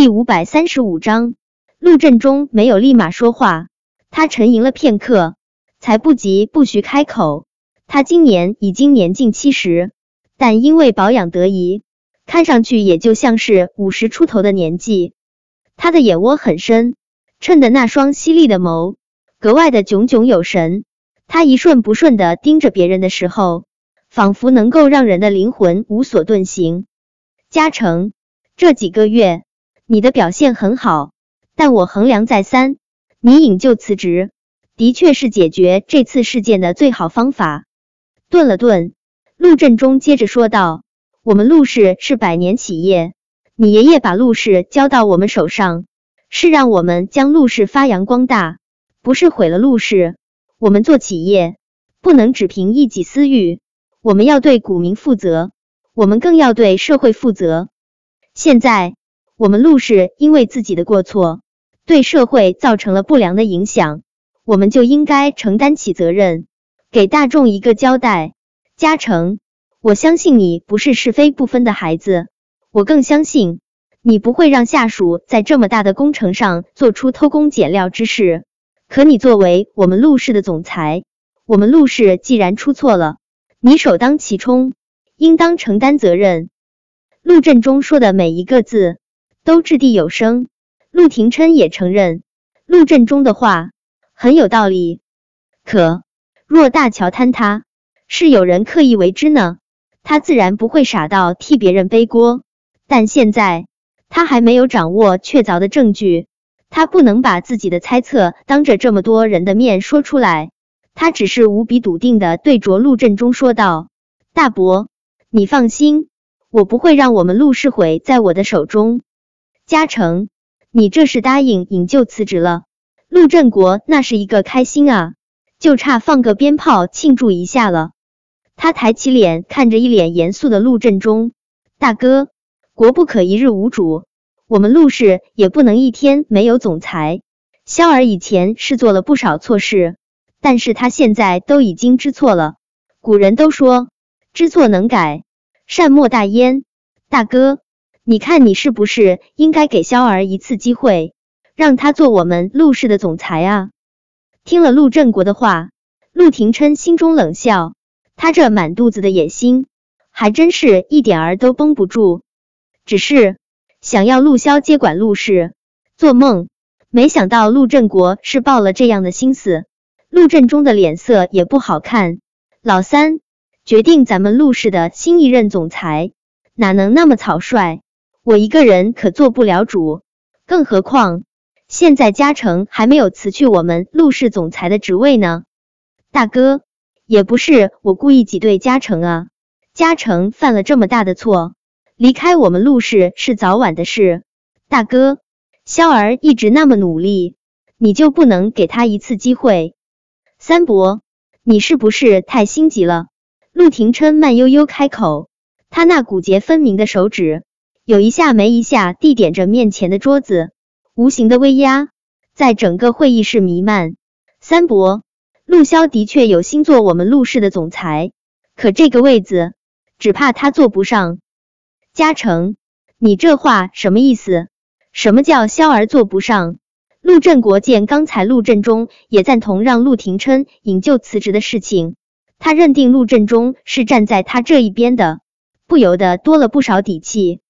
第五百三十五章，陆振中没有立马说话，他沉吟了片刻，才不急不徐开口。他今年已经年近七十，但因为保养得宜，看上去也就像是五十出头的年纪。他的眼窝很深，衬得那双犀利的眸格外的炯炯有神。他一瞬不瞬的盯着别人的时候，仿佛能够让人的灵魂无所遁形。嘉诚，这几个月你的表现很好，但我衡量再三，你引咎辞职的确是解决这次事件的最好方法。顿了顿，陆振中接着说道：“我们陆氏是百年企业，你爷爷把陆氏交到我们手上，是让我们将陆氏发扬光大，不是毁了陆氏。”我们做企业不能只凭一己私欲，我们要对股民负责，我们更要对社会负责。现在我们陆氏因为自己的过错对社会造成了不良的影响，我们就应该承担起责任，给大众一个交代。嘉诚，我相信你不是是非不分的孩子，我更相信你不会让下属在这么大的工程上做出偷工减料之事。可你作为我们陆氏的总裁，我们陆氏既然出错了，你首当其冲，应当承担责任。陆振中说的每一个字都掷地有声，陆廷琛也承认陆振中的话很有道理。可若大桥坍塌是有人刻意为之呢？他自然不会傻到替别人背锅，但现在他还没有掌握确凿的证据。他不能把自己的猜测当着这么多人的面说出来，他只是无比笃定的对着陆振中说道：“大伯，你放心，我不会让我们陆氏毁在我的手中。”嘉诚，你这是答应引咎辞职了？陆振国那是一个开心啊，就差放个鞭炮庆祝一下了。他抬起脸看着一脸严肃的陆振中，大哥，国不可一日无主。我们陆氏也不能一天没有总裁。萧儿以前是做了不少错事，但是他现在都已经知错了。古人都说知错能改，善莫大焉。大哥，你看你是不是应该给萧儿一次机会，让他做我们陆氏的总裁啊？听了陆振国的话，陆廷琛心中冷笑，他这满肚子的野心，还真是一点儿都绷不住。只是。想要陆萧接管陆氏，做梦！没想到陆振国是抱了这样的心思。陆振中的脸色也不好看。老三决定咱们陆氏的新一任总裁，哪能那么草率？我一个人可做不了主。更何况现在嘉诚还没有辞去我们陆氏总裁的职位呢。大哥，也不是我故意挤兑嘉诚啊。嘉诚犯了这么大的错。离开我们陆氏是早晚的事，大哥，萧儿一直那么努力，你就不能给他一次机会？三伯，你是不是太心急了？陆廷琛慢悠悠开口，他那骨节分明的手指有一下没一下地点着面前的桌子，无形的威压在整个会议室弥漫。三伯，陆萧的确有心做我们陆氏的总裁，可这个位子只怕他坐不上。嘉诚，你这话什么意思？什么叫萧儿坐不上？陆振国见刚才陆振中也赞同让陆廷琛引咎辞职的事情，他认定陆振中是站在他这一边的，不由得多了不少底气。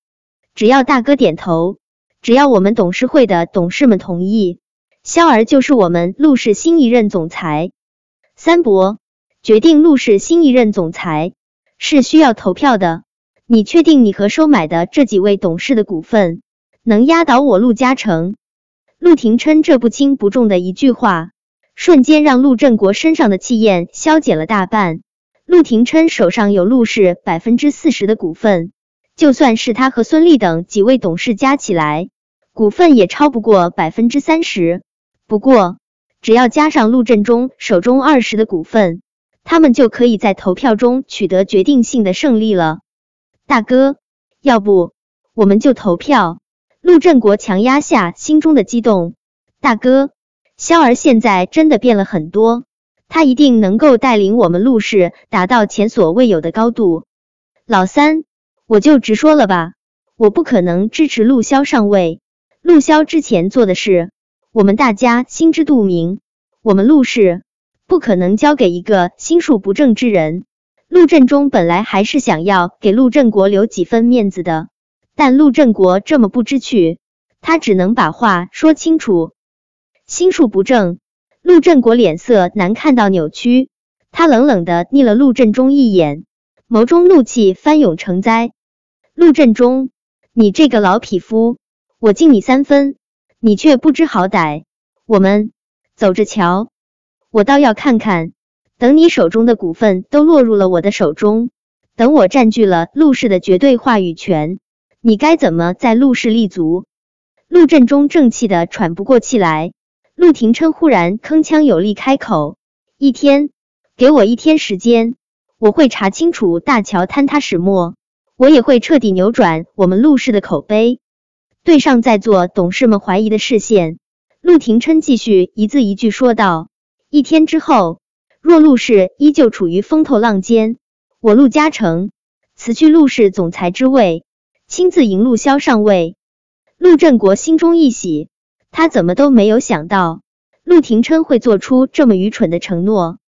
只要大哥点头，只要我们董事会的董事们同意，萧儿就是我们陆氏新一任总裁。三伯决定陆氏新一任总裁是需要投票的。你确定你和收买的这几位董事的股份能压倒我陆嘉诚？陆廷琛这不轻不重的一句话，瞬间让陆振国身上的气焰消减了大半。陆廷琛手上有陆氏百分之四十的股份，就算是他和孙俪等几位董事加起来，股份也超不过百分之三十。不过，只要加上陆振中手中二十的股份，他们就可以在投票中取得决定性的胜利了。大哥，要不我们就投票？陆振国强压下心中的激动。大哥，萧儿现在真的变了很多，他一定能够带领我们陆氏达到前所未有的高度。老三，我就直说了吧，我不可能支持陆骁上位。陆骁之前做的事，我们大家心知肚明。我们陆氏不可能交给一个心术不正之人。陆振中本来还是想要给陆振国留几分面子的，但陆振国这么不知趣，他只能把话说清楚。心术不正，陆振国脸色难看到扭曲，他冷冷的睨了陆振中一眼，眸中怒气翻涌成灾。陆振中，你这个老匹夫！我敬你三分，你却不知好歹。我们走着瞧，我倒要看看，等你手中的股份都落入了我的手中，等我占据了陆氏的绝对话语权，你该怎么在陆氏立足？陆振中正气的喘不过气来。陆廷琛忽然铿锵有力开口：“一天，给我一天时间，我会查清楚大桥坍塌始末，我也会彻底扭转我们陆氏的口碑。”对上在座董事们怀疑的视线，陆廷琛继续一字一句说道：“一天之后，若陆氏依旧处于风头浪尖，我陆嘉诚辞去陆氏总裁之位，亲自迎陆骁上位。”陆振国心中一喜，他怎么都没有想到陆廷琛会做出这么愚蠢的承诺。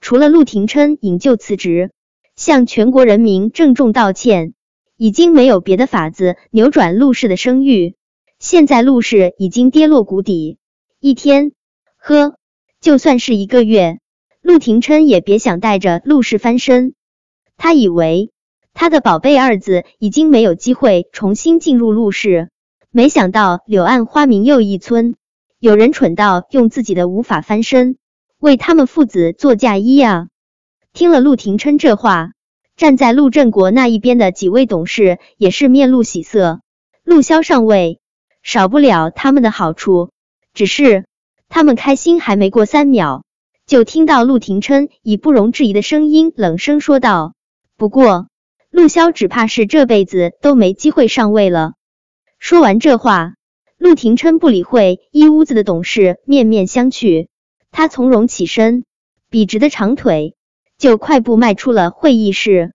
除了陆廷琛引咎辞职，向全国人民郑重道歉。已经没有别的法子扭转陆氏的声誉。现在陆氏已经跌落谷底，一天，呵，就算是一个月，陆廷琛也别想带着陆氏翻身。他以为他的宝贝二子已经没有机会重新进入陆氏，没想到柳暗花明又一村，有人蠢到用自己的无法翻身为他们父子做嫁衣啊！听了陆廷琛这话。站在陆振国那一边的几位董事也是面露喜色。陆骁上位，少不了他们的好处。只是他们开心还没过三秒，就听到陆廷琛以不容置疑的声音冷声说道：“不过，陆骁只怕是这辈子都没机会上位了。”说完这话，陆廷琛不理会一屋子的董事面面相觑，他从容起身，笔直的长腿。就快步迈出了会议室，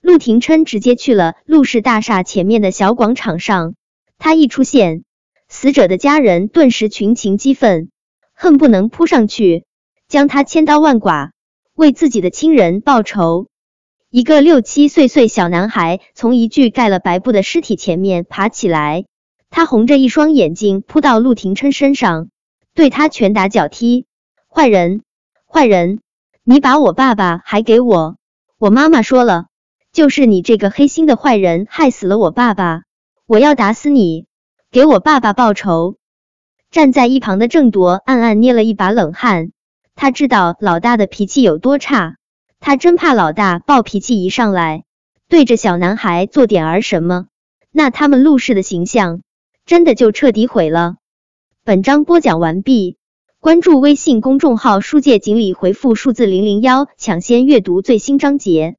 陆廷琛直接去了陆氏大厦前面的小广场上。他一出现，死者的家人顿时群情激愤，恨不能扑上去将他千刀万剐，为自己的亲人报仇。一个六七岁岁小男孩从一具盖了白布的尸体前面爬起来，他红着一双眼睛扑到陆廷琛身上，对他拳打脚踢。坏人，坏人！你把我爸爸还给我，我妈妈说了，就是你这个黑心的坏人害死了我爸爸，我要打死你，给我爸爸报仇。站在一旁的郑铎暗暗捏了一把冷汗，他知道老大的脾气有多差，他真怕老大暴脾气一上来，对着小男孩做点儿什么，那他们陆氏的形象真的就彻底毁了。本章播讲完毕。关注微信公众号“书界锦鲤”，回复数字零零幺，抢先阅读最新章节。